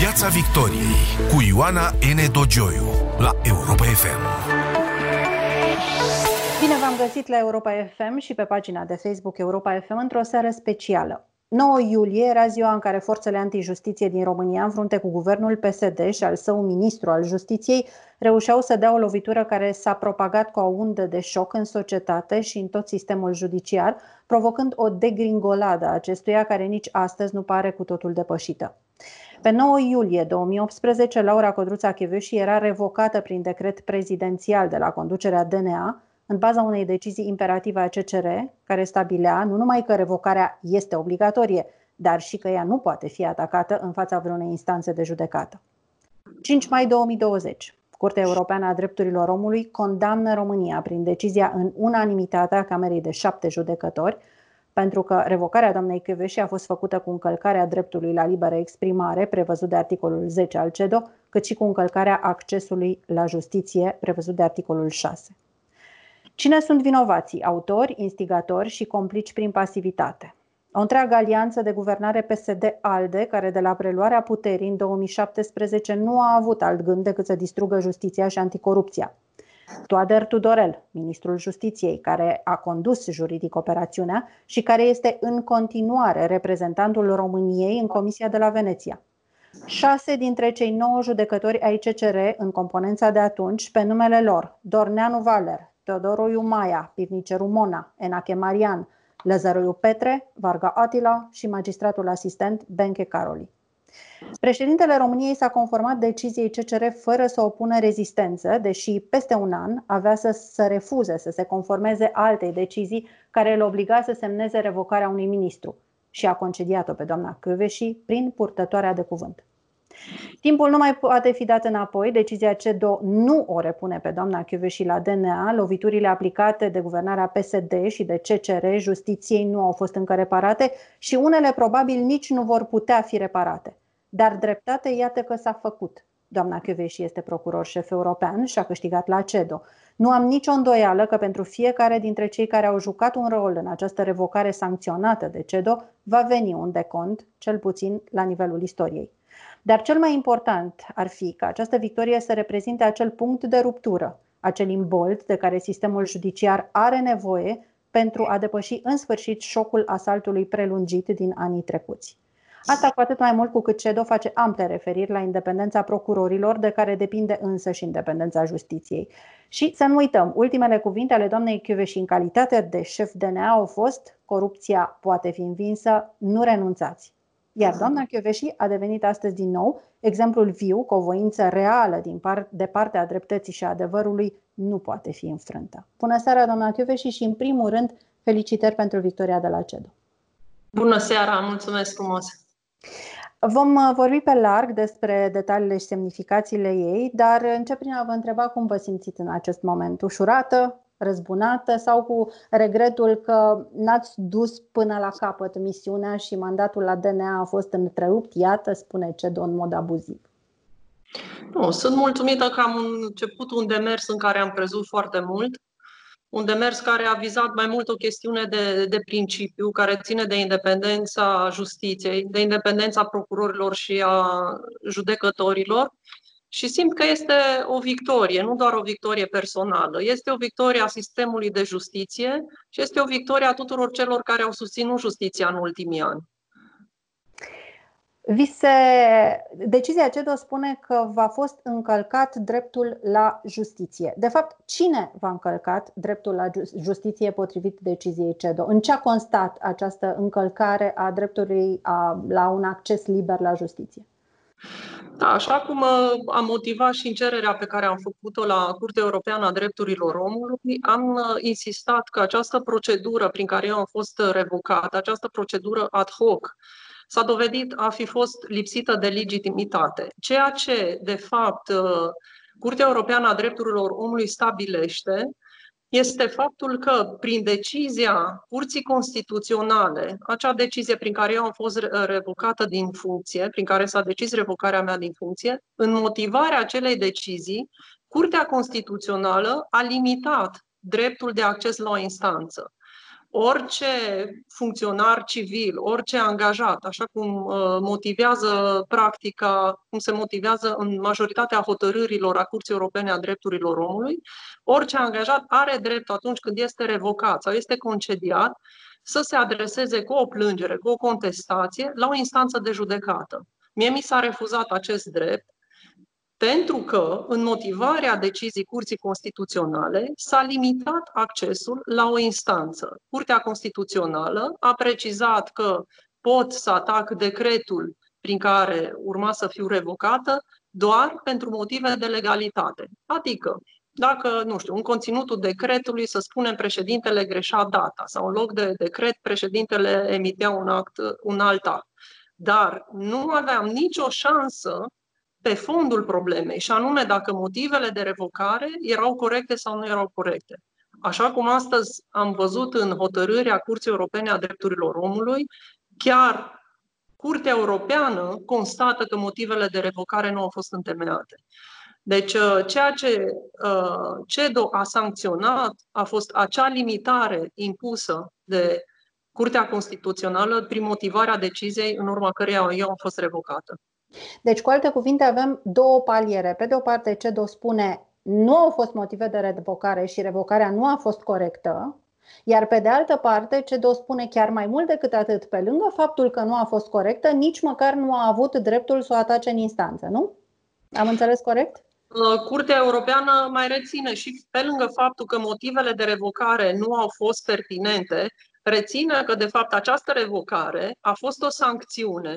Piața Victoriei cu Ioana N. Dogioiu la Europa FM. Bine v-am găsit la Europa FM și pe pagina de Facebook Europa FM într-o seară specială. 9 iulie era ziua în care forțele antijustiție din România, în frunte cu guvernul PSD și al său ministru al justiției, reușeau să dea o lovitură care s-a propagat cu o undă de șoc în societate și în tot sistemul judiciar, provocând o degringoladă a acestuia care nici astăzi nu pare cu totul depășită. Pe 9 iulie 2018, Laura Codruța Chevăși era revocată prin decret prezidențial de la conducerea DNA, în baza unei decizii imperative a CCR, care stabilea nu numai că revocarea este obligatorie, dar și că ea nu poate fi atacată în fața vreunei instanțe de judecată. 5 mai 2020. Curtea Europeană a Drepturilor Omului condamnă România prin decizia în unanimitate a Camerei de șapte judecători, pentru că revocarea doamnei Chioveși a fost făcută cu încălcarea dreptului la liberă exprimare, prevăzut de articolul 10 al CEDO, cât și cu încălcarea accesului la justiție, prevăzut de articolul 6. Cine sunt vinovații? Autori, instigatori și complici prin pasivitate. O întreagă alianță de guvernare PSD-ALDE, care de la preluarea puterii în 2017 nu a avut alt gând decât să distrugă justiția și anticorupția. Toader Tudorel, ministrul justiției, care a condus juridic operațiunea și care este în continuare reprezentantul României în Comisia de la Veneția. Șase dintre cei nouă judecători ai CCR în componența de atunci, pe numele lor, Dorneanu Valer, Teodoroiu Maia, Pivniceru Mona, Enache Marian, Lăzăroiu Petre, Varga Atila și magistratul asistent Benche Caroli. Președintele României s-a conformat deciziei CCR fără să opună rezistență, deși peste un an avea să, să refuze să se conformeze altei decizii care îl obliga să semneze revocarea unui ministru și a concediat-o pe doamna Căveși prin purtătoarea de cuvânt. Timpul nu mai poate fi dat înapoi. Decizia CEDO nu o repune pe doamna și la DNA. Loviturile aplicate de guvernarea PSD și de CCR justiției nu au fost încă reparate și unele probabil nici nu vor putea fi reparate. Dar dreptate iată că s-a făcut. Doamna Chioveși este procuror șef european și a câștigat la CEDO. Nu am nicio îndoială că pentru fiecare dintre cei care au jucat un rol în această revocare sancționată de CEDO va veni un decont, cel puțin la nivelul istoriei. Dar cel mai important ar fi ca această victorie să reprezinte acel punct de ruptură, acel imbold de care sistemul judiciar are nevoie pentru a depăși în sfârșit șocul asaltului prelungit din anii trecuți. Asta cu atât mai mult cu cât CEDO face ample referiri la independența procurorilor, de care depinde însă și independența justiției. Și să nu uităm, ultimele cuvinte ale doamnei și în calitate de șef DNA au fost corupția poate fi învinsă, nu renunțați. Iar doamna Chioveși a devenit astăzi din nou exemplul viu că o voință reală din par- de partea dreptății și a adevărului nu poate fi înfrântă. Bună seara, doamna Chioveși, și în primul rând felicitări pentru victoria de la CEDO. Bună seara, mulțumesc frumos! Vom uh, vorbi pe larg despre detaliile și semnificațiile ei, dar încep prin a vă întreba cum vă simțiți în acest moment. Ușurată, răzbunată sau cu regretul că n-ați dus până la capăt misiunea și mandatul la DNA a fost întrerupt, iată, spune CEDO în mod abuziv. Nu, sunt mulțumită că am început un demers în care am crezut foarte mult, un demers care a vizat mai mult o chestiune de, de principiu, care ține de independența justiției, de independența procurorilor și a judecătorilor și simt că este o victorie, nu doar o victorie personală, este o victorie a sistemului de justiție și este o victorie a tuturor celor care au susținut justiția în ultimii ani. Vi se... Decizia CEDO spune că v-a fost încălcat dreptul la justiție. De fapt, cine v-a încălcat dreptul la justiție potrivit deciziei CEDO? În ce a constat această încălcare a dreptului a, la un acces liber la justiție? Da, așa cum uh, am motivat și în cererea pe care am făcut-o la Curtea Europeană a Drepturilor Omului, am uh, insistat că această procedură prin care eu am fost revocată, această procedură ad hoc, s-a dovedit a fi fost lipsită de legitimitate. Ceea ce, de fapt, uh, Curtea Europeană a Drepturilor Omului stabilește este faptul că prin decizia Curții Constituționale, acea decizie prin care eu am fost revocată din funcție, prin care s-a decis revocarea mea din funcție, în motivarea acelei decizii, Curtea Constituțională a limitat dreptul de acces la o instanță. Orice funcționar civil, orice angajat, așa cum uh, motivează practica, cum se motivează în majoritatea hotărârilor a Curții Europene a Drepturilor Omului, orice angajat are drept atunci când este revocat sau este concediat să se adreseze cu o plângere, cu o contestație la o instanță de judecată. Mie mi s-a refuzat acest drept pentru că în motivarea decizii Curții Constituționale s-a limitat accesul la o instanță. Curtea Constituțională a precizat că pot să atac decretul prin care urma să fiu revocată doar pentru motive de legalitate. Adică, dacă, nu știu, în conținutul decretului, să spunem, președintele greșea data sau în loc de decret, președintele emitea un, act, un alt act. Dar nu aveam nicio șansă pe fondul problemei, și anume dacă motivele de revocare erau corecte sau nu erau corecte. Așa cum astăzi am văzut în hotărârea Curții Europene a Drepturilor Omului, chiar Curtea Europeană constată că motivele de revocare nu au fost întemeiate. Deci, uh, ceea ce uh, CEDO a sancționat a fost acea limitare impusă de Curtea Constituțională prin motivarea deciziei în urma căreia eu am fost revocată. Deci, cu alte cuvinte, avem două paliere. Pe de o parte, CEDO spune nu au fost motive de revocare și revocarea nu a fost corectă, iar pe de altă parte, CEDO spune chiar mai mult decât atât, pe lângă faptul că nu a fost corectă, nici măcar nu a avut dreptul să o atace în instanță, nu? Am înțeles corect? Uh, Curtea Europeană mai reține și pe lângă faptul că motivele de revocare nu au fost pertinente, reține că de fapt această revocare a fost o sancțiune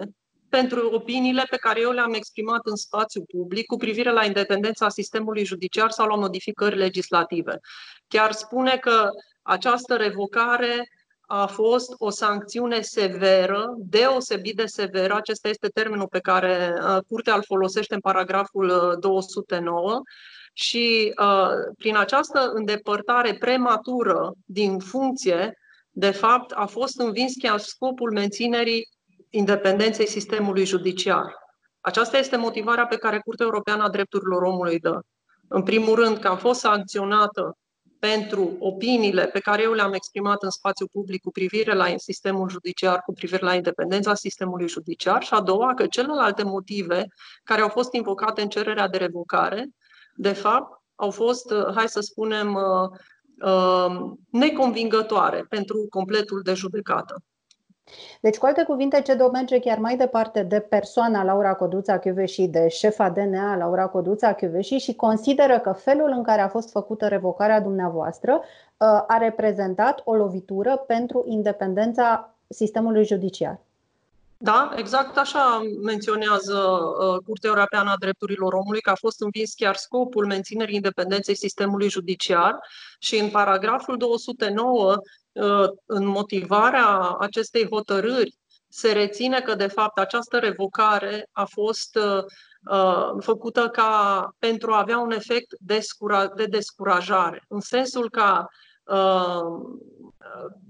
pentru opiniile pe care eu le-am exprimat în spațiu public cu privire la independența sistemului judiciar sau la modificări legislative. Chiar spune că această revocare a fost o sancțiune severă, deosebit de severă, acesta este termenul pe care uh, Curtea îl folosește în paragraful 209, uh, și uh, prin această îndepărtare prematură din funcție, de fapt, a fost învins chiar scopul menținerii independenței sistemului judiciar. Aceasta este motivarea pe care Curtea Europeană a Drepturilor Omului dă. În primul rând, că am fost sancționată pentru opiniile pe care eu le-am exprimat în spațiu public cu privire la sistemul judiciar, cu privire la independența sistemului judiciar și a doua, că celelalte motive care au fost invocate în cererea de revocare, de fapt, au fost, hai să spunem, uh, uh, neconvingătoare pentru completul de judecată. Deci, cu alte cuvinte, CEDO merge chiar mai departe de persoana Laura Codruța și de șefa DNA Laura Codruța Chioveși și consideră că felul în care a fost făcută revocarea dumneavoastră uh, a reprezentat o lovitură pentru independența sistemului judiciar. Da, exact așa menționează uh, Curtea Europeană a Drepturilor Omului, că a fost învins chiar scopul menținerii independenței sistemului judiciar și în paragraful 209 Uh, în motivarea acestei hotărâri se reține că, de fapt, această revocare a fost uh, uh, făcută ca pentru a avea un efect de descurajare, în sensul ca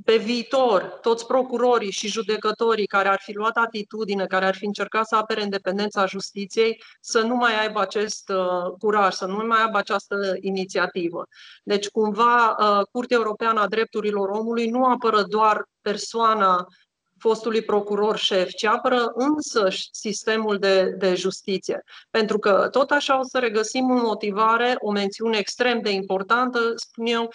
pe viitor, toți procurorii și judecătorii care ar fi luat atitudine, care ar fi încercat să apere independența justiției, să nu mai aibă acest uh, curaj, să nu mai aibă această inițiativă. Deci, cumva, uh, Curtea Europeană a Drepturilor Omului nu apără doar persoana fostului procuror șef, ci apără însăși sistemul de, de justiție. Pentru că tot așa o să regăsim în motivare o mențiune extrem de importantă, spun eu,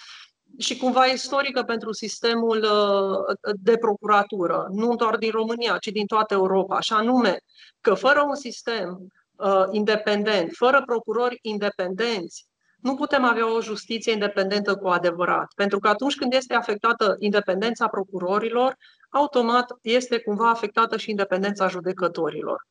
și cumva istorică pentru sistemul uh, de procuratură, nu doar din România, ci din toată Europa, și anume că fără un sistem uh, independent, fără procurori independenți, nu putem avea o justiție independentă cu adevărat. Pentru că atunci când este afectată independența procurorilor, automat este cumva afectată și independența judecătorilor.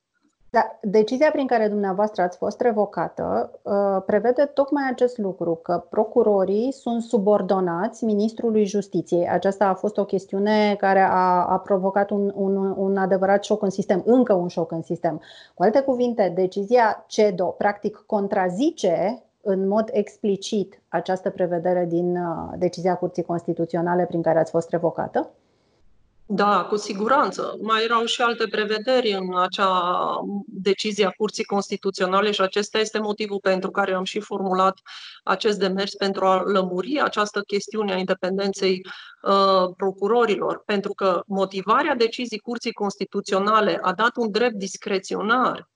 Da, decizia prin care dumneavoastră ați fost revocată uh, prevede tocmai acest lucru, că procurorii sunt subordonați Ministrului Justiției. Aceasta a fost o chestiune care a, a provocat un, un, un adevărat șoc în sistem, încă un șoc în sistem. Cu alte cuvinte, decizia CEDO practic contrazice în mod explicit această prevedere din uh, decizia Curții Constituționale prin care ați fost revocată? Da, cu siguranță. Mai erau și alte prevederi în acea decizie a Curții Constituționale și acesta este motivul pentru care am și formulat acest demers pentru a lămuri această chestiune a independenței uh, procurorilor. Pentru că motivarea deciziei Curții Constituționale a dat un drept discreționar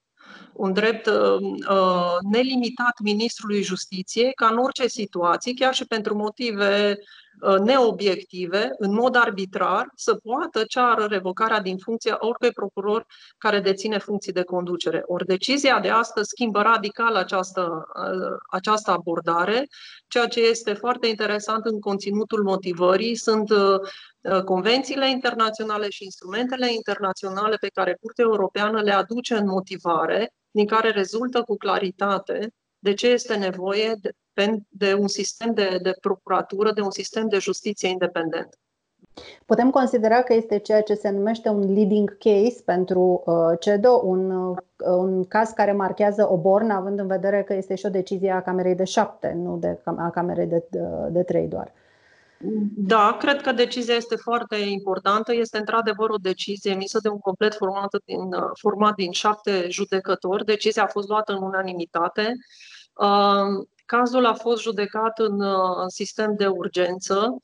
un drept uh, uh, nelimitat ministrului justiției ca în orice situație, chiar și pentru motive uh, neobiective, în mod arbitrar, să poată ceară revocarea din funcție oricui procuror care deține funcții de conducere. Ori decizia de astăzi schimbă radical această, uh, această abordare, ceea ce este foarte interesant în conținutul motivării sunt uh, uh, convențiile internaționale și instrumentele internaționale pe care Curtea Europeană le aduce în motivare, din care rezultă cu claritate de ce este nevoie de, de un sistem de, de procuratură, de un sistem de justiție independent. Putem considera că este ceea ce se numește un leading case pentru uh, CEDO, un, uh, un caz care marchează o bornă, având în vedere că este și o decizie a Camerei de șapte, nu de, a Camerei de, de, de trei doar. Da, cred că decizia este foarte importantă. Este într-adevăr o decizie emisă de un complet format din, format din șapte judecători. Decizia a fost luată în unanimitate. Cazul a fost judecat în, în sistem de urgență,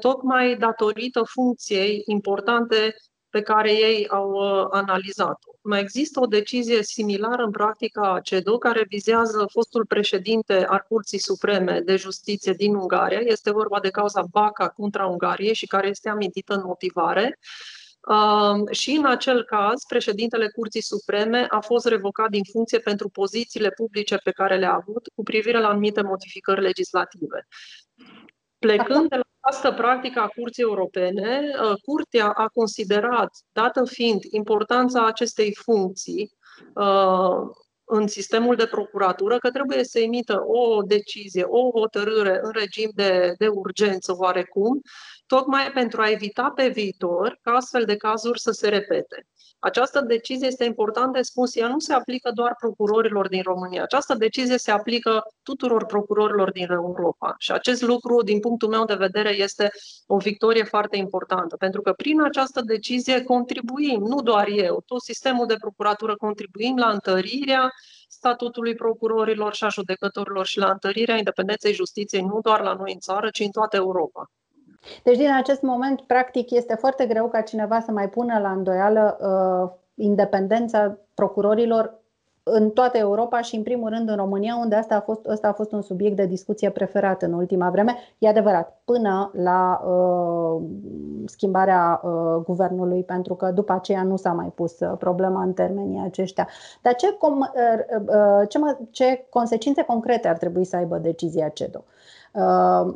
tocmai datorită funcției importante pe care ei au uh, analizat-o. Mai există o decizie similară în practica CEDO care vizează fostul președinte al Curții Supreme de Justiție din Ungaria. Este vorba de cauza BACA contra Ungariei și care este amintită în motivare. Uh, și în acel caz, președintele Curții Supreme a fost revocat din funcție pentru pozițiile publice pe care le-a avut cu privire la anumite modificări legislative. Plecând de la această practică a Curții Europene, uh, Curtea a considerat, dată fiind importanța acestei funcții uh, în sistemul de procuratură, că trebuie să emită o decizie, o hotărâre în regim de, de urgență oarecum, tocmai pentru a evita pe viitor ca astfel de cazuri să se repete. Această decizie este important de spus, ea nu se aplică doar procurorilor din România. Această decizie se aplică tuturor procurorilor din Europa. Și acest lucru, din punctul meu de vedere, este o victorie foarte importantă, pentru că prin această decizie contribuim, nu doar eu, tot sistemul de procuratură contribuim la întărirea statutului procurorilor și a judecătorilor și la întărirea independenței justiției, nu doar la noi în țară, ci în toată Europa. Deci, din acest moment, practic, este foarte greu ca cineva să mai pună la îndoială uh, independența procurorilor în toată Europa și, în primul rând, în România, unde asta a fost, asta a fost un subiect de discuție preferat în ultima vreme. E adevărat, până la uh, schimbarea uh, guvernului, pentru că după aceea nu s-a mai pus uh, problema în termenii aceștia. Dar ce, com, uh, uh, ce, ce consecințe concrete ar trebui să aibă decizia CEDO? Uh,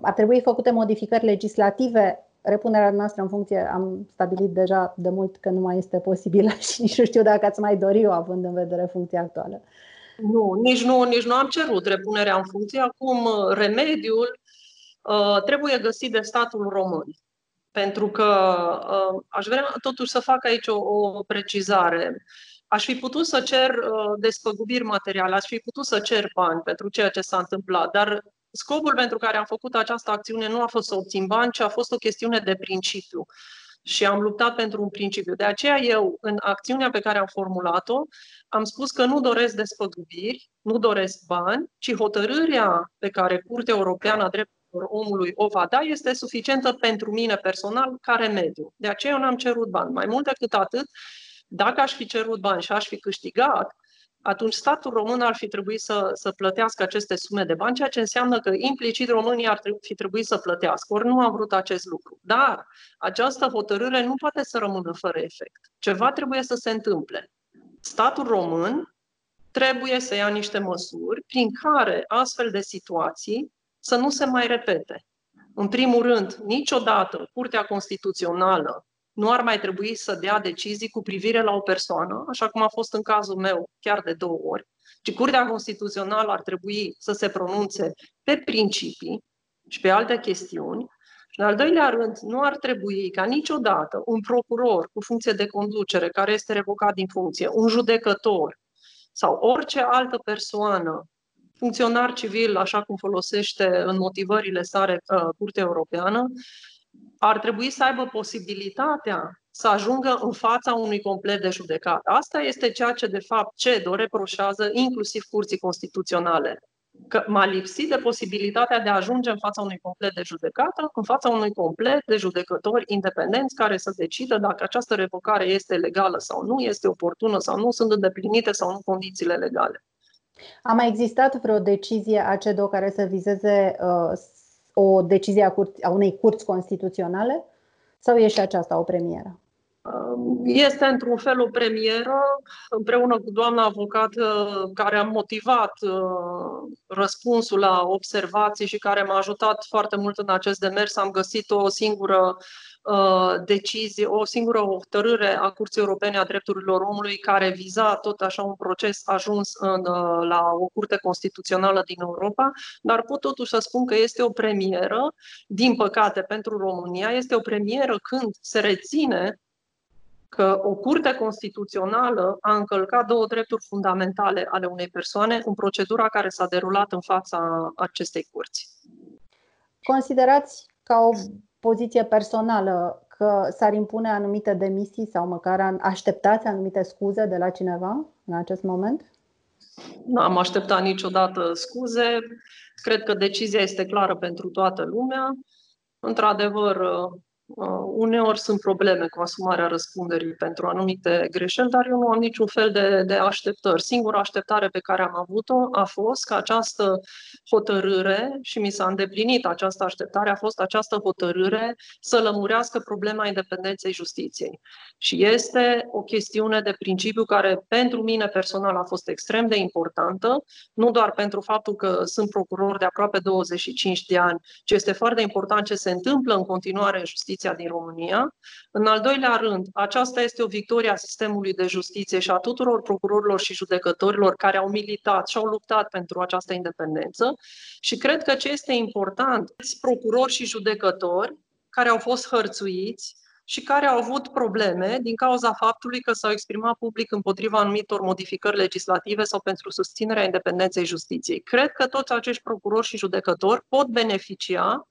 ar trebui făcute modificări legislative repunerea noastră în funcție am stabilit deja de mult că nu mai este posibilă și nici nu știu dacă ați mai dori o având în vedere funcția actuală. Nu, nici nu, nici nu am cerut repunerea în funcție. Acum, uh, remediul uh, trebuie găsit de statul român. Pentru că uh, aș vrea totuși să fac aici o, o precizare. Aș fi putut să cer uh, despăgubiri materiale, aș fi putut să cer bani pentru ceea ce s-a întâmplat, dar Scopul pentru care am făcut această acțiune nu a fost să obțin bani, ci a fost o chestiune de principiu. Și am luptat pentru un principiu. De aceea eu, în acțiunea pe care am formulat-o, am spus că nu doresc despăgubiri, nu doresc bani, ci hotărârea pe care Curtea Europeană a Drepturilor Omului o va da este suficientă pentru mine personal ca remediu. De aceea eu n-am cerut bani. Mai mult decât atât, dacă aș fi cerut bani și aș fi câștigat, atunci statul român ar fi trebuit să, să plătească aceste sume de bani, ceea ce înseamnă că implicit România ar fi trebuit să plătească. Ori nu am vrut acest lucru. Dar această hotărâre nu poate să rămână fără efect. Ceva trebuie să se întâmple. Statul român trebuie să ia niște măsuri prin care astfel de situații să nu se mai repete. În primul rând, niciodată Curtea Constituțională nu ar mai trebui să dea decizii cu privire la o persoană, așa cum a fost în cazul meu chiar de două ori, ci Curtea Constituțională ar trebui să se pronunțe pe principii și pe alte chestiuni. Și, în al doilea rând, nu ar trebui ca niciodată un procuror cu funcție de conducere care este revocat din funcție, un judecător sau orice altă persoană, funcționar civil, așa cum folosește în motivările sale uh, Curtea Europeană, ar trebui să aibă posibilitatea să ajungă în fața unui complet de judecată. Asta este ceea ce, de fapt, CEDO reproșează inclusiv curții constituționale. Că m-a lipsit de posibilitatea de a ajunge în fața unui complet de judecată, în fața unui complet de judecători independenți care să decidă dacă această revocare este legală sau nu, este oportună sau nu, sunt îndeplinite sau nu condițiile legale. A mai existat vreo decizie a CEDO care să vizeze uh, o decizie a, curți, a unei curți constituționale? Sau e și aceasta o premieră? Este într-un fel o premieră, împreună cu doamna avocat care a motivat uh, răspunsul la observații și care m-a ajutat foarte mult în acest demers. Am găsit o singură uh, decizie, o singură hotărâre a Curții Europene a Drepturilor Omului care viza tot așa un proces ajuns în, uh, la o curte constituțională din Europa, dar pot totuși să spun că este o premieră, din păcate pentru România, este o premieră când se reține că o curte constituțională a încălcat două drepturi fundamentale ale unei persoane în procedura care s-a derulat în fața acestei curți. Considerați ca o poziție personală că s-ar impune anumite demisii sau măcar așteptați anumite scuze de la cineva în acest moment? Nu am așteptat niciodată scuze. Cred că decizia este clară pentru toată lumea. Într-adevăr, Uh, uneori sunt probleme cu asumarea răspunderii pentru anumite greșeli, dar eu nu am niciun fel de, de așteptări. Singura așteptare pe care am avut-o a fost că această hotărâre, și mi s-a îndeplinit această așteptare, a fost această hotărâre să lămurească problema independenței justiției. Și este o chestiune de principiu care pentru mine personal a fost extrem de importantă, nu doar pentru faptul că sunt procuror de aproape 25 de ani, ci este foarte important ce se întâmplă în continuare în justiție justiția din România. În al doilea rând, aceasta este o victorie a sistemului de justiție și a tuturor procurorilor și judecătorilor care au militat și au luptat pentru această independență. Și cred că ce este important, procurori și judecători care au fost hărțuiți, și care au avut probleme din cauza faptului că s-au exprimat public împotriva anumitor modificări legislative sau pentru susținerea independenței justiției. Cred că toți acești procurori și judecători pot beneficia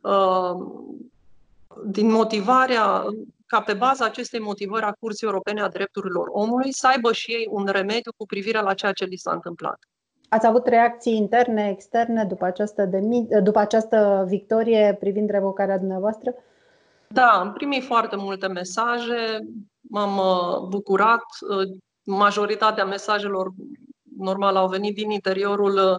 uh, din motivarea, ca pe baza acestei motivări a Curții Europene a Drepturilor Omului, să aibă și ei un remediu cu privire la ceea ce li s-a întâmplat. Ați avut reacții interne, externe după această, demi- după această victorie privind revocarea dumneavoastră? Da, am primit foarte multe mesaje, m-am uh, bucurat. Uh, majoritatea mesajelor, normal, au venit din interiorul uh,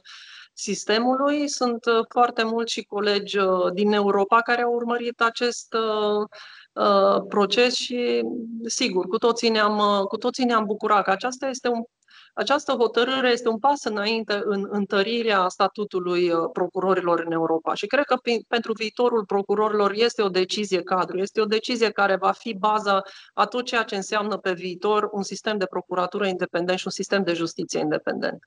sistemului. Sunt uh, foarte mulți și colegi uh, din Europa care au urmărit acest uh, proces și, sigur, cu toții ne-am, cu toții ne-am bucurat că aceasta este un această hotărâre este un pas înainte în întărirea statutului procurorilor în Europa și cred că pentru viitorul procurorilor este o decizie cadru, este o decizie care va fi baza a tot ceea ce înseamnă pe viitor un sistem de procuratură independent și un sistem de justiție independent.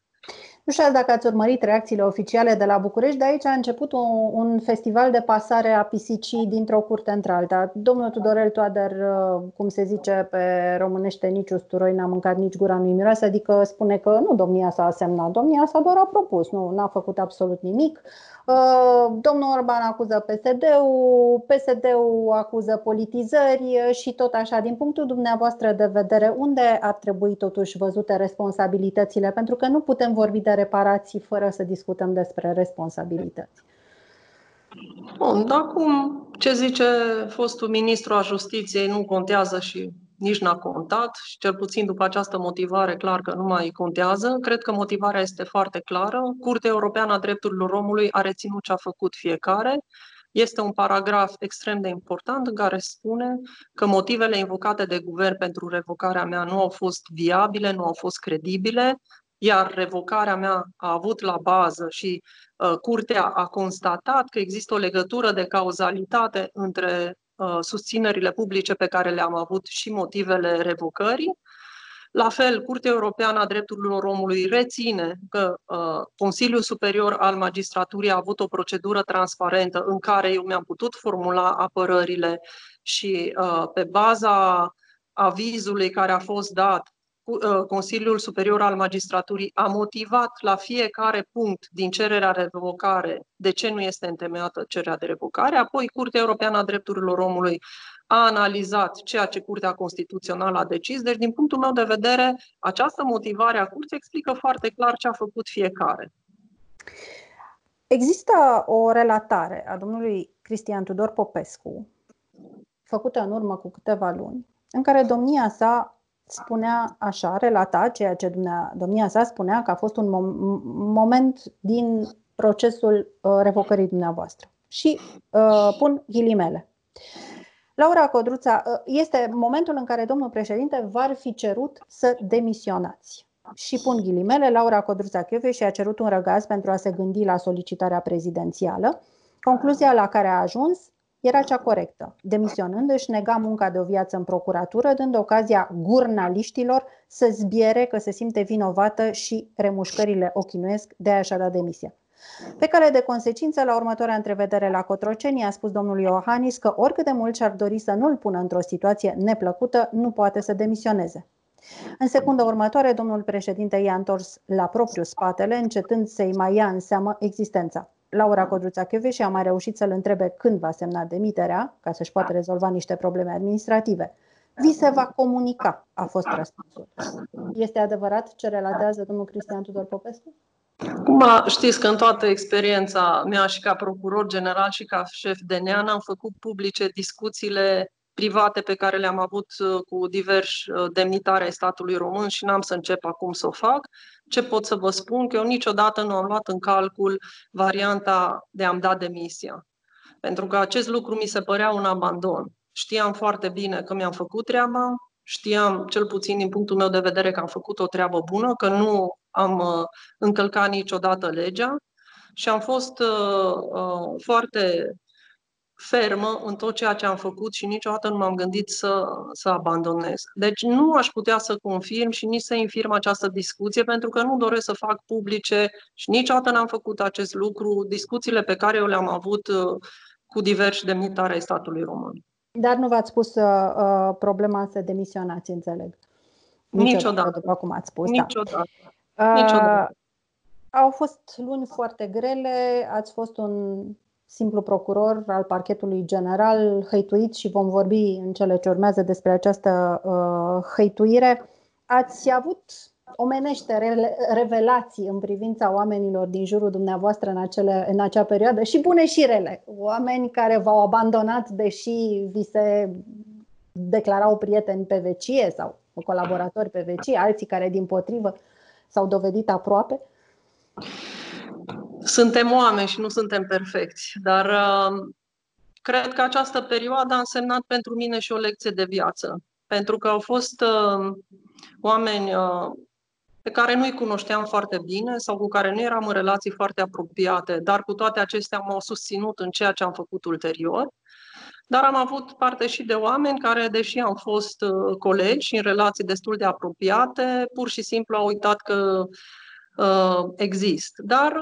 Nu știu dacă ați urmărit reacțiile oficiale de la București, de aici a început un, un festival de pasare a pisicii dintr-o curte într-alta. Domnul Tudorel Toader, uh, cum se zice pe românește, nici usturoi n-a mâncat, nici gura nu-i miroase, adică spune că nu domnia s-a semnat, domnia s-a doar a propus, nu n-a făcut absolut nimic. Uh, domnul Orban acuză PSD-ul, PSD-ul acuză politizări și tot așa. Din punctul dumneavoastră de vedere, unde ar trebui totuși văzute responsabilitățile? Pentru că nu putem vorbi de reparații fără să discutăm despre responsabilități. Bun, dar cum ce zice fostul ministru al justiției nu contează și nici n-a contat și cel puțin după această motivare clar că nu mai contează. Cred că motivarea este foarte clară. Curtea Europeană a Drepturilor Omului a reținut ce a făcut fiecare. Este un paragraf extrem de important în care spune că motivele invocate de guvern pentru revocarea mea nu au fost viabile, nu au fost credibile, iar revocarea mea a avut la bază și uh, curtea a constatat că există o legătură de cauzalitate între uh, susținerile publice pe care le-am avut și motivele revocării. La fel, Curtea Europeană a Drepturilor Omului reține că uh, Consiliul Superior al Magistraturii a avut o procedură transparentă în care eu mi-am putut formula apărările și uh, pe baza avizului care a fost dat Consiliul Superior al Magistraturii a motivat la fiecare punct din cererea revocare de ce nu este întemeiată cererea de revocare, apoi Curtea Europeană a Drepturilor Omului a analizat ceea ce Curtea Constituțională a decis. Deci, din punctul meu de vedere, această motivare a Curții explică foarte clar ce a făcut fiecare. Există o relatare a domnului Cristian Tudor Popescu, făcută în urmă cu câteva luni, în care domnia sa spunea așa, relata ceea ce domnia sa spunea că a fost un moment din procesul uh, revocării dumneavoastră. Și uh, pun ghilimele. Laura Codruța, uh, este momentul în care domnul președinte v-ar fi cerut să demisionați. Și pun ghilimele, Laura Codruța și a cerut un răgaz pentru a se gândi la solicitarea prezidențială. Concluzia la care a ajuns era cea corectă. Demisionând, își nega munca de o viață în procuratură, dând ocazia gurnaliștilor să zbiere că se simte vinovată și remușcările o chinuiesc, de a-și da demisia. Pe cale de consecință, la următoarea întrevedere la Cotroceni, a spus domnul Iohannis că oricât de mult și-ar dori să nu-l pună într-o situație neplăcută, nu poate să demisioneze. În secunda următoare, domnul președinte i-a întors la propriu spatele, încetând să-i mai ia în seamă existența. Laura Codruța și a mai reușit să-l întrebe când va semna demiterea, ca să-și poată rezolva niște probleme administrative. Vi se va comunica, a fost răspunsul. Este adevărat ce relatează domnul Cristian Tudor Popescu? Cum știți că în toată experiența mea și ca procuror general și ca șef de NEAN am făcut publice discuțiile private pe care le-am avut uh, cu diversi uh, demnitari ai statului român și n-am să încep acum să o fac. Ce pot să vă spun? Că eu niciodată nu am luat în calcul varianta de a-mi da demisia. Pentru că acest lucru mi se părea un abandon. Știam foarte bine că mi-am făcut treaba, știam, cel puțin din punctul meu de vedere, că am făcut o treabă bună, că nu am uh, încălcat niciodată legea și am fost uh, uh, foarte fermă în tot ceea ce am făcut și niciodată nu m-am gândit să, să abandonez. Deci nu aș putea să confirm și nici să infirm această discuție pentru că nu doresc să fac publice și niciodată n-am făcut acest lucru, discuțiile pe care eu le-am avut uh, cu diversi demnitari ai statului român. Dar nu v-ați spus uh, uh problema să demisionați, înțeleg. Niciodată. Niciodată. După cum ați spus, da. Niciodată. Da. Niciodată. Uh, au fost luni foarte grele, ați fost un simplu procuror al parchetului general, hăituit și vom vorbi în cele ce urmează despre această uh, hăituire. Ați avut omenește revelații în privința oamenilor din jurul dumneavoastră în, acele, în acea perioadă și bune și rele. Oameni care v-au abandonat deși vi se declarau prieteni pe vecie sau colaboratori pe vecie, alții care din potrivă s-au dovedit aproape. Suntem oameni și nu suntem perfecți, dar uh, cred că această perioadă a însemnat pentru mine și o lecție de viață. Pentru că au fost uh, oameni uh, pe care nu-i cunoșteam foarte bine sau cu care nu eram în relații foarte apropiate, dar cu toate acestea m-au susținut în ceea ce am făcut ulterior. Dar am avut parte și de oameni care, deși am fost colegi și în relații destul de apropiate, pur și simplu au uitat că uh, exist. Dar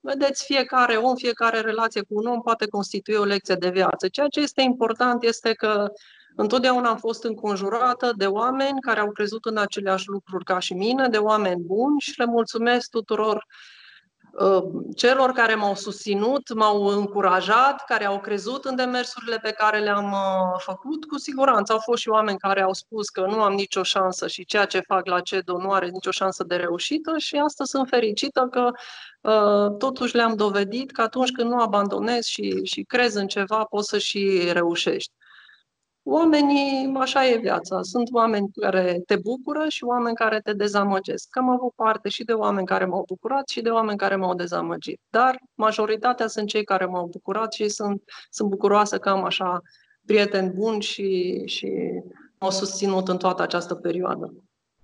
Vedeți, fiecare om, fiecare relație cu un om poate constitui o lecție de viață. Ceea ce este important este că întotdeauna am fost înconjurată de oameni care au crezut în aceleași lucruri ca și mine, de oameni buni și le mulțumesc tuturor Uh, celor care m-au susținut, m-au încurajat, care au crezut în demersurile pe care le-am uh, făcut. Cu siguranță au fost și oameni care au spus că nu am nicio șansă și ceea ce fac la CEDO nu are nicio șansă de reușită și astăzi sunt fericită că uh, totuși le-am dovedit că atunci când nu abandonezi și, și crezi în ceva, poți să și reușești. Oamenii, așa e viața. Sunt oameni care te bucură și oameni care te dezamăgesc. Că am avut parte și de oameni care m-au bucurat și de oameni care m-au dezamăgit. Dar majoritatea sunt cei care m-au bucurat și sunt, sunt bucuroasă că am așa prieteni buni și, și m-au susținut în toată această perioadă.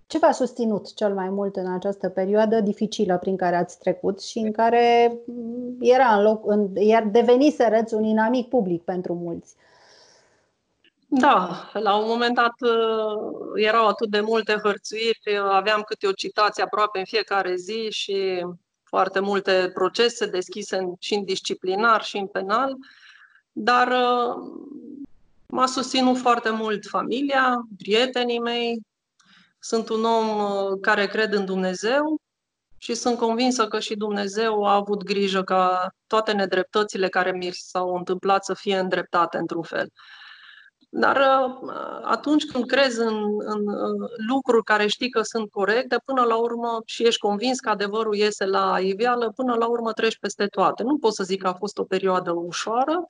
Ce v-a susținut cel mai mult în această perioadă dificilă prin care ați trecut și în care era în loc, în, iar deveniserăți un inamic public pentru mulți? Da, la un moment dat uh, erau atât de multe hărțuiri, aveam câte o citație aproape în fiecare zi și foarte multe procese deschise și în disciplinar și în penal, dar uh, m-a susținut foarte mult familia, prietenii mei, Sunt un om care cred în Dumnezeu și sunt convinsă că și Dumnezeu a avut grijă ca toate nedreptățile care mi s-au întâmplat să fie îndreptate într-un fel. Dar uh, atunci când crezi în, în lucruri care știi că sunt corecte, până la urmă și ești convins că adevărul iese la iveală, până la urmă treci peste toate. Nu pot să zic că a fost o perioadă ușoară,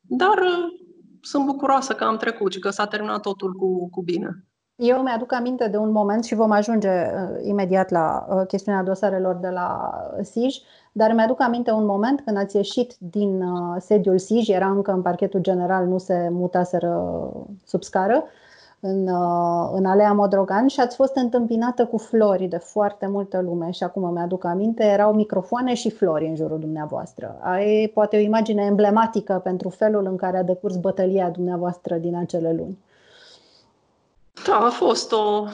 dar uh, sunt bucuroasă că am trecut și că s-a terminat totul cu, cu bine. Eu mi-aduc aminte de un moment și vom ajunge uh, imediat la uh, chestiunea dosarelor de la SIJ, dar mi-aduc aminte un moment când ați ieșit din uh, sediul SIJ, era încă în parchetul general, nu se mutaseră sub scară, în, în Alea Modrogan și ați fost întâmpinată cu flori de foarte multă lume și acum mi-aduc aminte, erau microfoane și flori în jurul dumneavoastră. Ai poate o imagine emblematică pentru felul în care a decurs bătălia dumneavoastră din acele luni. Da, a fost o,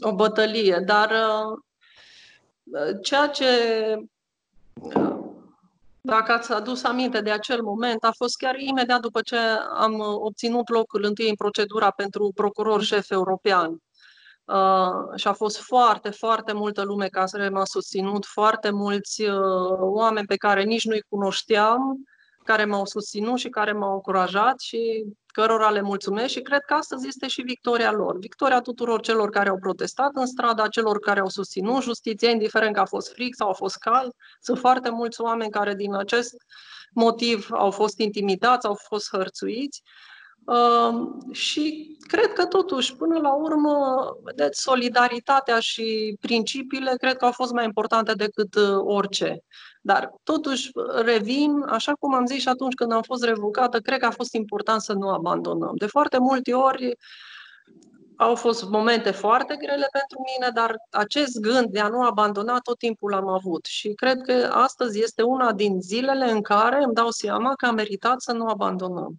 o bătălie, dar uh, ceea ce, uh, dacă ați adus aminte de acel moment, a fost chiar imediat după ce am obținut locul întâi în procedura pentru procuror șef european. Uh, și a fost foarte, foarte multă lume care m-a susținut, foarte mulți uh, oameni pe care nici nu-i cunoșteam, care m-au susținut și care m-au încurajat și cărora le mulțumesc și cred că astăzi este și victoria lor. Victoria tuturor celor care au protestat în strada, celor care au susținut justiția, indiferent că a fost fric sau a fost cald. Sunt foarte mulți oameni care din acest motiv au fost intimidați, au fost hărțuiți. Uh, și cred că totuși, până la urmă, vedeți, solidaritatea și principiile cred că au fost mai importante decât uh, orice. Dar totuși revin, așa cum am zis și atunci când am fost revocată, cred că a fost important să nu abandonăm. De foarte multe ori au fost momente foarte grele pentru mine, dar acest gând de a nu abandona tot timpul l-am avut. Și cred că astăzi este una din zilele în care îmi dau seama că am meritat să nu abandonăm.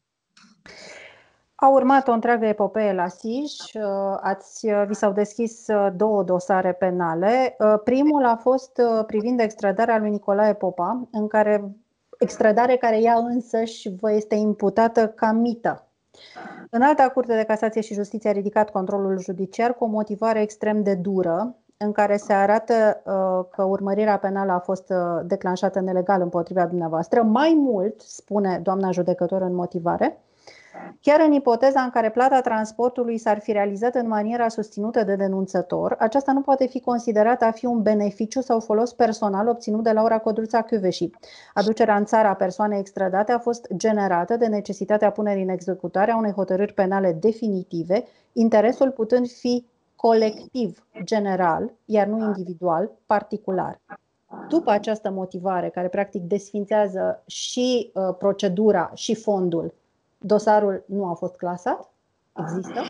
A urmat o întreagă epopee la SIJ, uh, ați, uh, vi s-au deschis uh, două dosare penale. Primul a fost privind extradarea lui Nicolae Popa, în care extradare care ea însăși vă este imputată ca mită. În alta curte de casație și justiție a ridicat controlul judiciar cu o motivare extrem de dură, în care se arată că urmărirea penală a fost declanșată nelegal împotriva dumneavoastră. Mai mult, spune doamna judecător în motivare, Chiar în ipoteza în care plata transportului s-ar fi realizat în maniera susținută de denunțător, aceasta nu poate fi considerată a fi un beneficiu sau folos personal obținut de Laura Codruța Chiuveși. Aducerea în țara persoanei extradate a fost generată de necesitatea punerii în executare a unei hotărâri penale definitive, interesul putând fi colectiv, general, iar nu individual, particular. După această motivare, care practic desfințează și uh, procedura și fondul Dosarul nu a fost clasat? Există?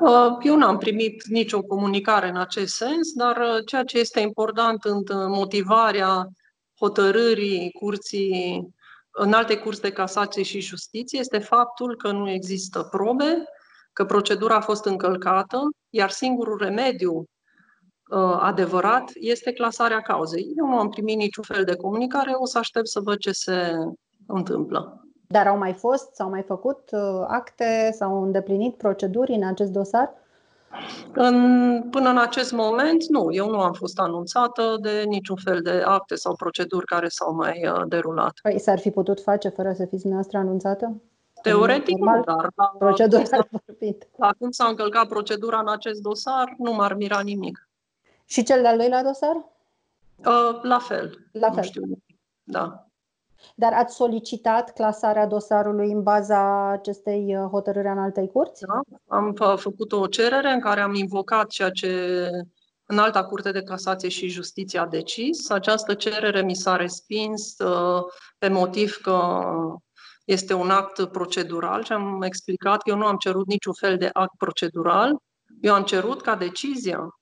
Uh, eu n-am primit nicio comunicare în acest sens, dar uh, ceea ce este important în motivarea hotărârii curții, în alte curți de casație și justiție este faptul că nu există probe, că procedura a fost încălcată, iar singurul remediu uh, adevărat este clasarea cauzei. Eu nu am primit niciun fel de comunicare, o să aștept să văd ce se întâmplă. Dar au mai fost, s-au mai făcut uh, acte, s-au îndeplinit proceduri în acest dosar? În, până în acest moment, nu. Eu nu am fost anunțată de niciun fel de acte sau proceduri care s-au mai uh, derulat. Păi s-ar fi putut face fără să fiți dumneavoastră anunțată? Teoretic, Normal, nu, dar la, procedura s-a vorbit. La cum s-a încălcat procedura în acest dosar, nu m-ar mira nimic. Și cel de-al doilea dosar? Uh, la fel. La fel. Nu știu. Da. Dar ați solicitat clasarea dosarului în baza acestei uh, hotărâri în altei curți? Da, am făcut o cerere în care am invocat ceea ce în alta curte de casație și justiție a decis. Această cerere mi s-a respins uh, pe motiv că este un act procedural și am explicat că eu nu am cerut niciun fel de act procedural. Eu am cerut ca decizia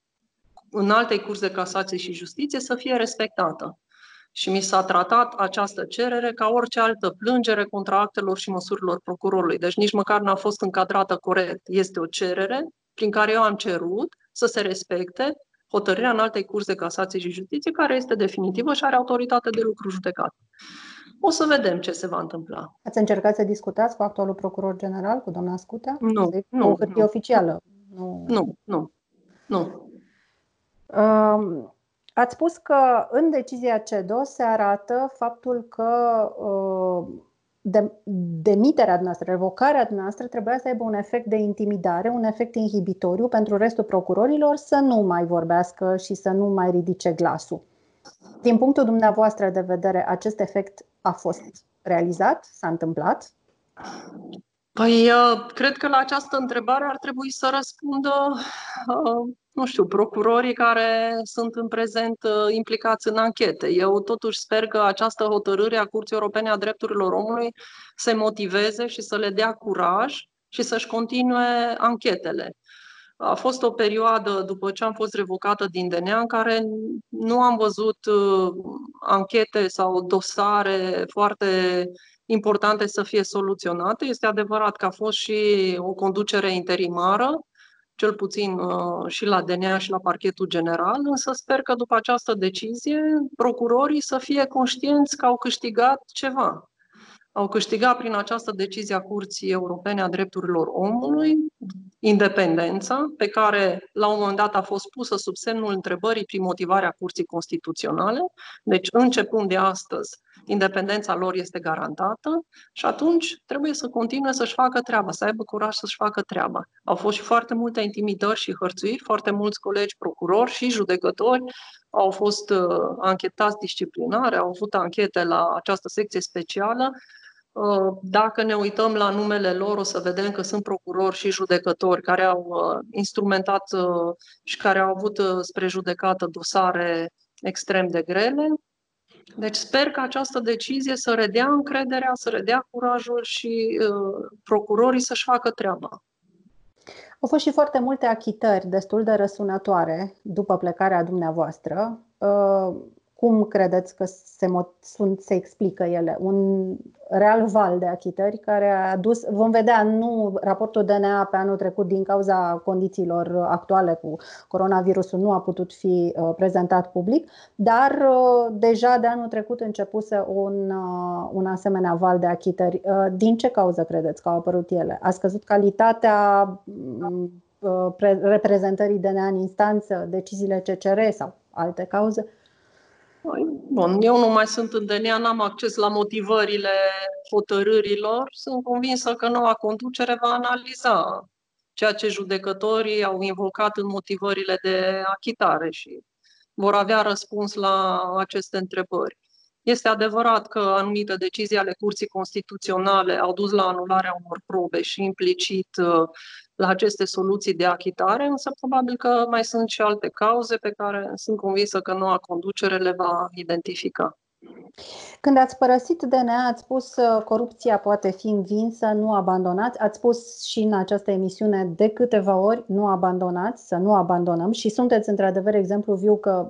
în altei curs de casație și justiție să fie respectată și mi s-a tratat această cerere ca orice altă plângere contra actelor și măsurilor procurorului. Deci nici măcar n-a fost încadrată corect. Este o cerere prin care eu am cerut să se respecte hotărârea în alte curs de casație și justiție, care este definitivă și are autoritate de lucru judecat. O să vedem ce se va întâmpla. Ați încercat să discutați cu actualul procuror general, cu doamna Scutea? Nu, nu. O hârtie nu. oficială? Nu, nu. nu. Nu. Uh, ați spus că în decizia CEDO se arată faptul că uh, de, demiterea noastră, revocarea noastră trebuia să aibă un efect de intimidare, un efect inhibitoriu pentru restul procurorilor să nu mai vorbească și să nu mai ridice glasul. Din punctul dumneavoastră de vedere, acest efect a fost realizat? S-a întâmplat? Păi, uh, cred că la această întrebare ar trebui să răspundă, uh, nu știu, procurorii care sunt în prezent uh, implicați în anchete. Eu totuși sper că această hotărâre a Curții Europene a Drepturilor Omului se motiveze și să le dea curaj și să-și continue anchetele. A fost o perioadă după ce am fost revocată din DNA în care nu am văzut anchete sau dosare foarte importante să fie soluționate. Este adevărat că a fost și o conducere interimară, cel puțin uh, și la DNA și la parchetul general, însă sper că după această decizie procurorii să fie conștienți că au câștigat ceva. Au câștigat prin această decizie a Curții Europene a Drepturilor Omului independența, pe care la un moment dat a fost pusă sub semnul întrebării prin motivarea Curții Constituționale. Deci, începând de astăzi, independența lor este garantată și atunci trebuie să continue să-și facă treaba, să aibă curaj să-și facă treaba. Au fost și foarte multe intimidări și hărțuiri, foarte mulți colegi procurori și judecători au fost uh, anchetați disciplinare, au avut anchete la această secție specială. Uh, dacă ne uităm la numele lor, o să vedem că sunt procurori și judecători care au uh, instrumentat uh, și care au avut uh, spre judecată dosare extrem de grele. Deci sper că această decizie să redea încrederea, să redea curajul și uh, procurorii să-și facă treaba. Au fost și foarte multe achitări destul de răsunătoare după plecarea dumneavoastră. Uh, cum credeți că se, sunt, se explică ele? Un real val de achitări care a dus, vom vedea, nu raportul DNA pe anul trecut din cauza condițiilor actuale cu coronavirusul nu a putut fi uh, prezentat public, dar uh, deja de anul trecut începuse un, uh, un asemenea val de achitări. Uh, din ce cauză credeți că au apărut ele? A scăzut calitatea mm, uh, reprezentării DNA în instanță, deciziile CCR sau alte cauze? Uh, Bun, eu nu mai sunt în DNA, n-am acces la motivările hotărârilor. Sunt convinsă că noua conducere va analiza ceea ce judecătorii au invocat în motivările de achitare și vor avea răspuns la aceste întrebări. Este adevărat că anumite decizii ale Curții Constituționale au dus la anularea unor probe și implicit la aceste soluții de achitare, însă probabil că mai sunt și alte cauze pe care sunt convinsă că noua conducere le va identifica. Când ați părăsit DNA, ați spus uh, corupția poate fi învinsă, nu abandonați. Ați spus și în această emisiune de câteva ori, nu abandonați, să nu abandonăm și sunteți într-adevăr exemplu viu că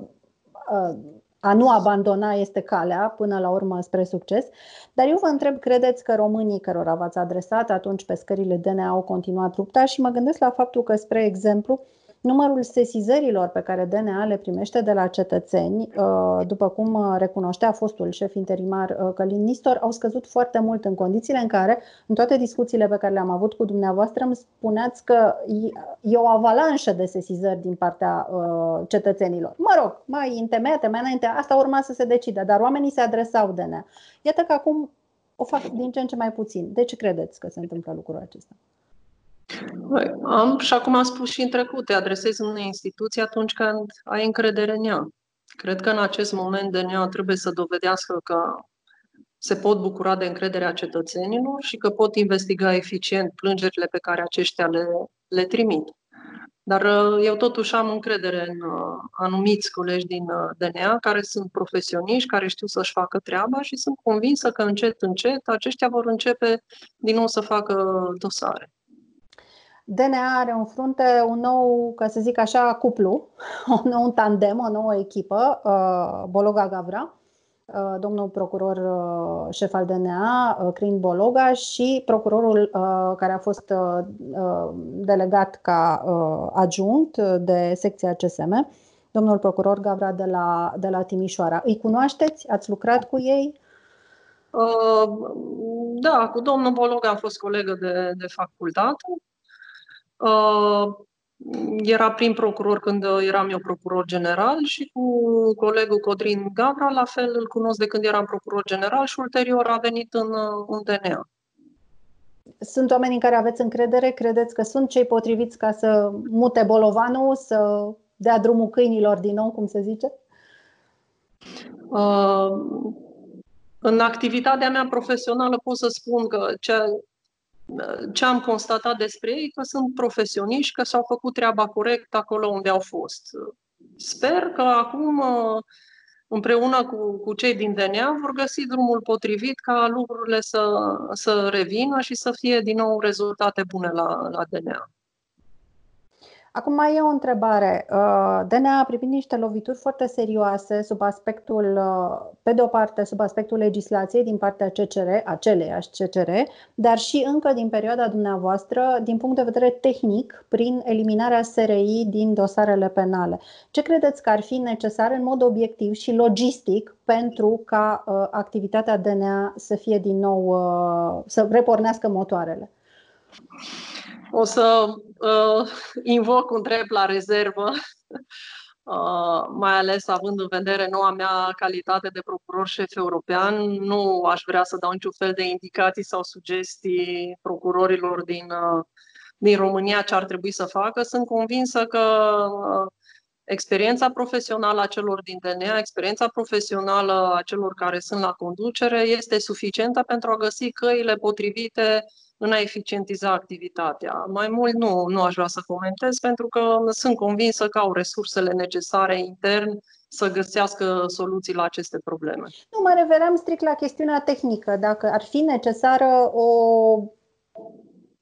uh, a nu abandona este calea până la urmă spre succes. Dar eu vă întreb, credeți că românii cărora v-ați adresat atunci pe scările DNA au continuat lupta și mă gândesc la faptul că, spre exemplu, Numărul sesizărilor pe care DNA le primește de la cetățeni, uh, după cum uh, recunoștea fostul șef interimar uh, Călin Nistor, au scăzut foarte mult în condițiile în care, în toate discuțiile pe care le-am avut cu dumneavoastră, îmi spuneați că e o avalanșă de sesizări din partea cetățenilor. Mă rog, mai întemeiate, mai înainte, asta urma să se decide, dar oamenii se adresau DNA. Iată că acum o fac din ce în ce mai puțin. De ce credeți că se întâmplă lucrul acesta? Am, și acum am spus și în trecut, te adresezi unei instituții atunci când ai încredere în ea. Cred că în acest moment DNA trebuie să dovedească că se pot bucura de încrederea cetățenilor și că pot investiga eficient plângerile pe care aceștia le, le trimit. Dar uh, eu totuși am încredere în uh, anumiți colegi din uh, DNA care sunt profesioniști, care știu să-și facă treaba și sunt convinsă că încet, încet aceștia vor începe din nou să facă dosare. DNA are în frunte un nou, ca să zic așa, cuplu, un nou tandem, o nouă echipă, uh, Bologa Gavra, uh, domnul procuror uh, șef al DNA, Crin Bologa și procurorul care a fost delegat ca adjunct de secția CSM, domnul procuror Gavra de la, de la Timișoara. Îi cunoașteți? Ați lucrat cu ei? Da, cu domnul Bologa am fost colegă de, de facultate Uh, era prim procuror când eram eu procuror general și cu colegul Codrin Gavra, la fel îl cunosc de când eram procuror general și ulterior a venit în, în DNA. Sunt oameni în care aveți încredere? Credeți că sunt cei potriviți ca să mute bolovanul, să dea drumul câinilor din nou, cum se zice? Uh, în activitatea mea profesională pot să spun că ce, ce am constatat despre ei, că sunt profesioniști, că s-au făcut treaba corect acolo unde au fost. Sper că acum, împreună cu, cu cei din DNA, vor găsi drumul potrivit ca lucrurile să, să revină și să fie din nou rezultate bune la, la DNA. Acum mai e o întrebare. Uh, DNA a primit niște lovituri foarte serioase sub aspectul, uh, pe de o parte, sub aspectul legislației din partea CCR, aceleiași CCR, dar și încă din perioada dumneavoastră, din punct de vedere tehnic, prin eliminarea SRI din dosarele penale. Ce credeți că ar fi necesar în mod obiectiv și logistic pentru ca uh, activitatea DNA să fie din nou, să repornească motoarele? O să uh, invoc un drept la rezervă, uh, mai ales având în vedere noua mea calitate de procuror șef european. Nu aș vrea să dau niciun fel de indicații sau sugestii procurorilor din, uh, din România ce ar trebui să facă. Sunt convinsă că uh, experiența profesională a celor din DNA, experiența profesională a celor care sunt la conducere este suficientă pentru a găsi căile potrivite în a eficientiza activitatea. Mai mult nu, nu aș vrea să comentez pentru că sunt convinsă că au resursele necesare intern să găsească soluții la aceste probleme. Nu, mă referam strict la chestiunea tehnică. Dacă ar fi necesară o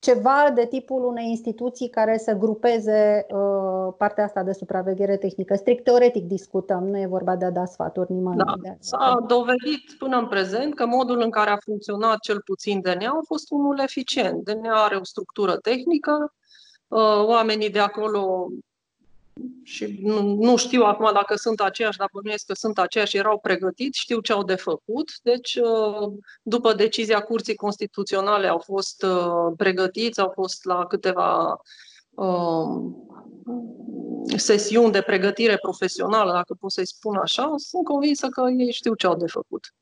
ceva de tipul unei instituții care să grupeze uh, partea asta de supraveghere tehnică. Strict teoretic discutăm, nu e vorba de a da sfaturi nimănui. Da. S-a dovedit până în prezent că modul în care a funcționat cel puțin DNA a fost unul eficient. DNA are o structură tehnică, uh, oamenii de acolo și nu, nu știu acum dacă sunt aceiași, dar bănuiesc că sunt aceiași, erau pregătiți, știu ce au de făcut. Deci, uh, după decizia Curții Constituționale, au fost uh, pregătiți, au fost la câteva uh, sesiuni de pregătire profesională, dacă pot să-i spun așa. Sunt convinsă că ei știu ce au de făcut.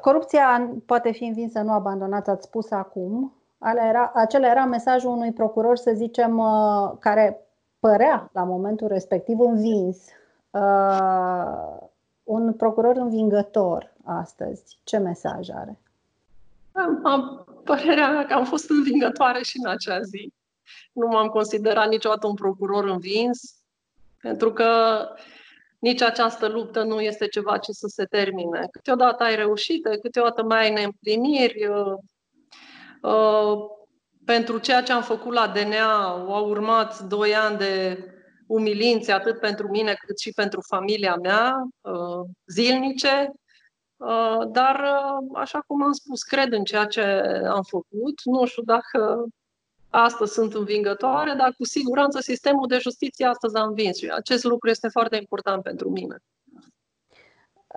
Corupția poate fi învinsă, nu abandonați, ați spus acum. Era, acela era mesajul unui procuror, să zicem, care părea la momentul respectiv învins. Uh, un procuror învingător astăzi, ce mesaj are? Am părerea mea că am fost învingătoare și în acea zi. Nu m-am considerat niciodată un procuror învins, pentru că nici această luptă nu este ceva ce să se termine. Câteodată ai reușite, câteodată mai ai neîmpliniri. Uh, uh, pentru ceea ce am făcut la DNA au urmat doi ani de umilințe, atât pentru mine cât și pentru familia mea, uh, zilnice, uh, dar, uh, așa cum am spus, cred în ceea ce am făcut. Nu știu dacă astăzi sunt învingătoare, dar cu siguranță sistemul de justiție astăzi a învins și acest lucru este foarte important pentru mine.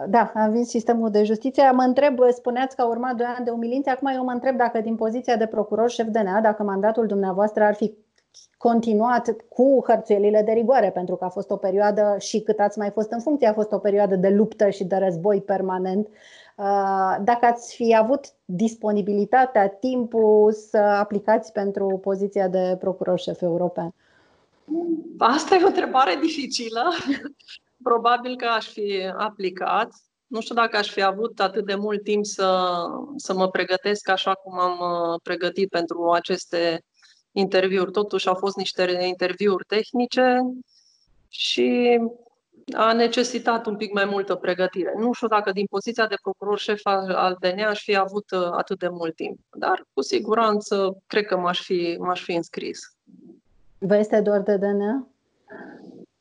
Da, am vins sistemul de justiție. Mă întreb, spuneați că a urmat doi ani de umilințe. Acum eu mă întreb dacă din poziția de procuror șef DNA, dacă mandatul dumneavoastră ar fi continuat cu hărțuielile de rigoare, pentru că a fost o perioadă și cât ați mai fost în funcție, a fost o perioadă de luptă și de război permanent. Uh, dacă ați fi avut disponibilitatea, timpul să aplicați pentru poziția de procuror șef european? Asta e o întrebare dificilă probabil că aș fi aplicat. Nu știu dacă aș fi avut atât de mult timp să, să mă pregătesc așa cum am uh, pregătit pentru aceste interviuri. Totuși au fost niște interviuri tehnice și a necesitat un pic mai multă pregătire. Nu știu dacă din poziția de procuror șef al DNA aș fi avut uh, atât de mult timp, dar cu siguranță cred că m-aș fi, m-aș fi înscris. Vă este doar de DNA?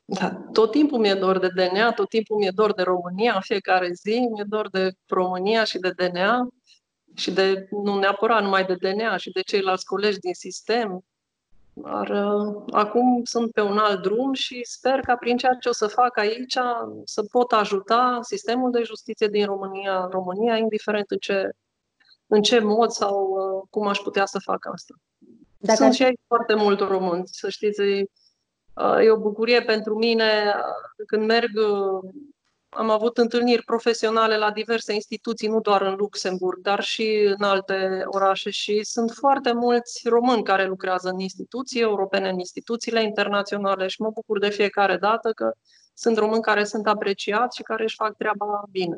Da, tot timpul mi-e dor de DNA, tot timpul mi-e dor de România, în fiecare zi mi-e dor de România și de DNA și de, nu neapărat numai de DNA, și de ceilalți colegi din sistem. Dar uh, acum sunt pe un alt drum și sper ca prin ceea ce o să fac aici să pot ajuta sistemul de justiție din România, România, indiferent în ce, în ce mod sau uh, cum aș putea să fac asta. Dacă Sunt și aici foarte mult români, să știți. E o bucurie pentru mine când merg am avut întâlniri profesionale la diverse instituții, nu doar în Luxemburg, dar și în alte orașe și sunt foarte mulți români care lucrează în instituții europene, în instituțiile internaționale și mă bucur de fiecare dată că sunt români care sunt apreciați și care își fac treaba bine.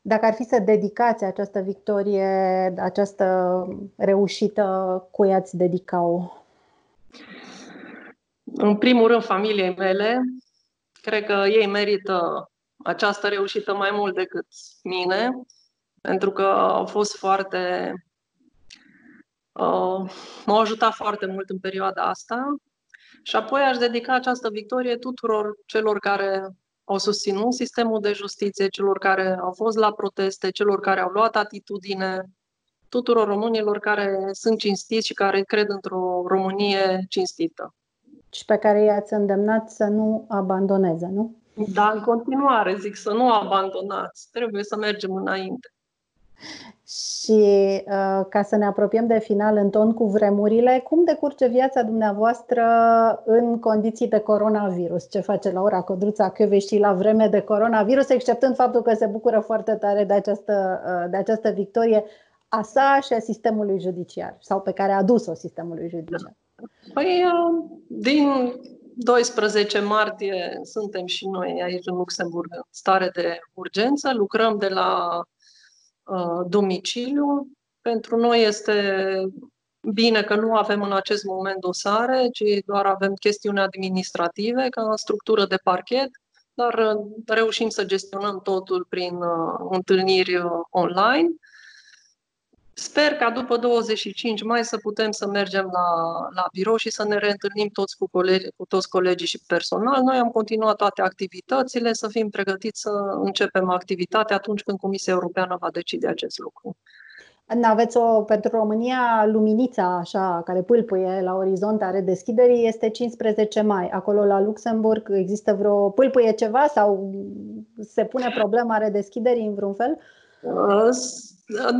Dacă ar fi să dedicați această victorie, această reușită, cui ați dedica-o? În primul rând, familiei mele, Cred că ei merită această reușită mai mult decât mine, pentru că au fost foarte. Uh, m-au ajutat foarte mult în perioada asta. Și apoi aș dedica această victorie tuturor celor care au susținut sistemul de justiție, celor care au fost la proteste, celor care au luat atitudine, tuturor românilor care sunt cinstiți și care cred într-o Românie cinstită și pe care i-ați îndemnat să nu abandoneze, nu? Da, în continuare zic să nu abandonați. Trebuie să mergem înainte. Și uh, ca să ne apropiem de final în ton cu vremurile, cum decurge viața dumneavoastră în condiții de coronavirus? Ce face Laura Codruța și la vreme de coronavirus, exceptând faptul că se bucură foarte tare de această, uh, de această victorie a sa și a sistemului judiciar, sau pe care a adus-o sistemului judiciar? Da. Păi, uh, din 12 martie suntem și noi aici în Luxemburg în stare de urgență, lucrăm de la uh, domiciliu. Pentru noi este bine că nu avem în acest moment dosare, ci doar avem chestiuni administrative ca structură de parchet, dar uh, reușim să gestionăm totul prin uh, întâlniri uh, online. Sper ca după 25 mai să putem să mergem la, la birou și să ne reîntâlnim toți cu, colegi, cu toți colegii și personal. Noi am continuat toate activitățile, să fim pregătiți să începem activitatea atunci când Comisia Europeană va decide acest lucru. Aveți o, pentru România, luminița așa, care pâlpâie la orizont a redeschiderii, este 15 mai. Acolo la Luxemburg există vreo pâlpâie ceva sau se pune problema redeschiderii în vreun fel? Uh,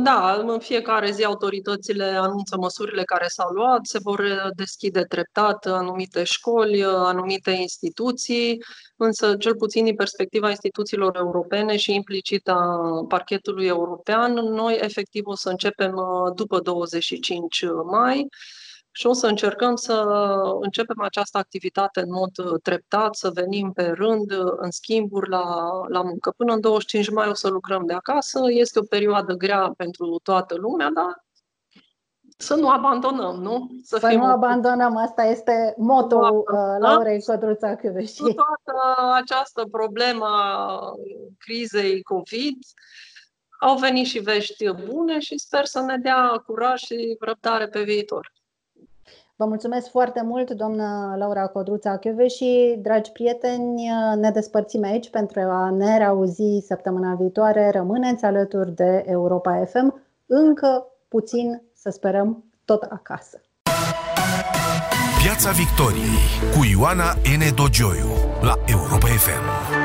da, în fiecare zi autoritățile anunță măsurile care s-au luat, se vor deschide treptat anumite școli, anumite instituții, însă cel puțin din perspectiva instituțiilor europene și implicit a parchetului european, noi efectiv o să începem uh, după 25 mai și o să încercăm să începem această activitate în mod uh, treptat, să venim pe rând uh, în schimburi la, la muncă. Până în 25 mai o să lucrăm de acasă. Este o perioadă grea pentru toată lumea, dar să nu abandonăm, nu? Să, să fim nu abandonăm, asta este motul uh, Laurei Codruța Chiuveși. Cu toată această problemă a crizei COVID, au venit și vești bune și sper să ne dea curaj și răbdare pe viitor. Vă mulțumesc foarte mult, doamnă Laura Codruța și dragi prieteni, ne despărțim aici pentru a ne reauzi săptămâna viitoare. Rămâneți alături de Europa FM, încă puțin, să sperăm, tot acasă. Piața Victoriei cu Ioana N. Dogioiu la Europa FM.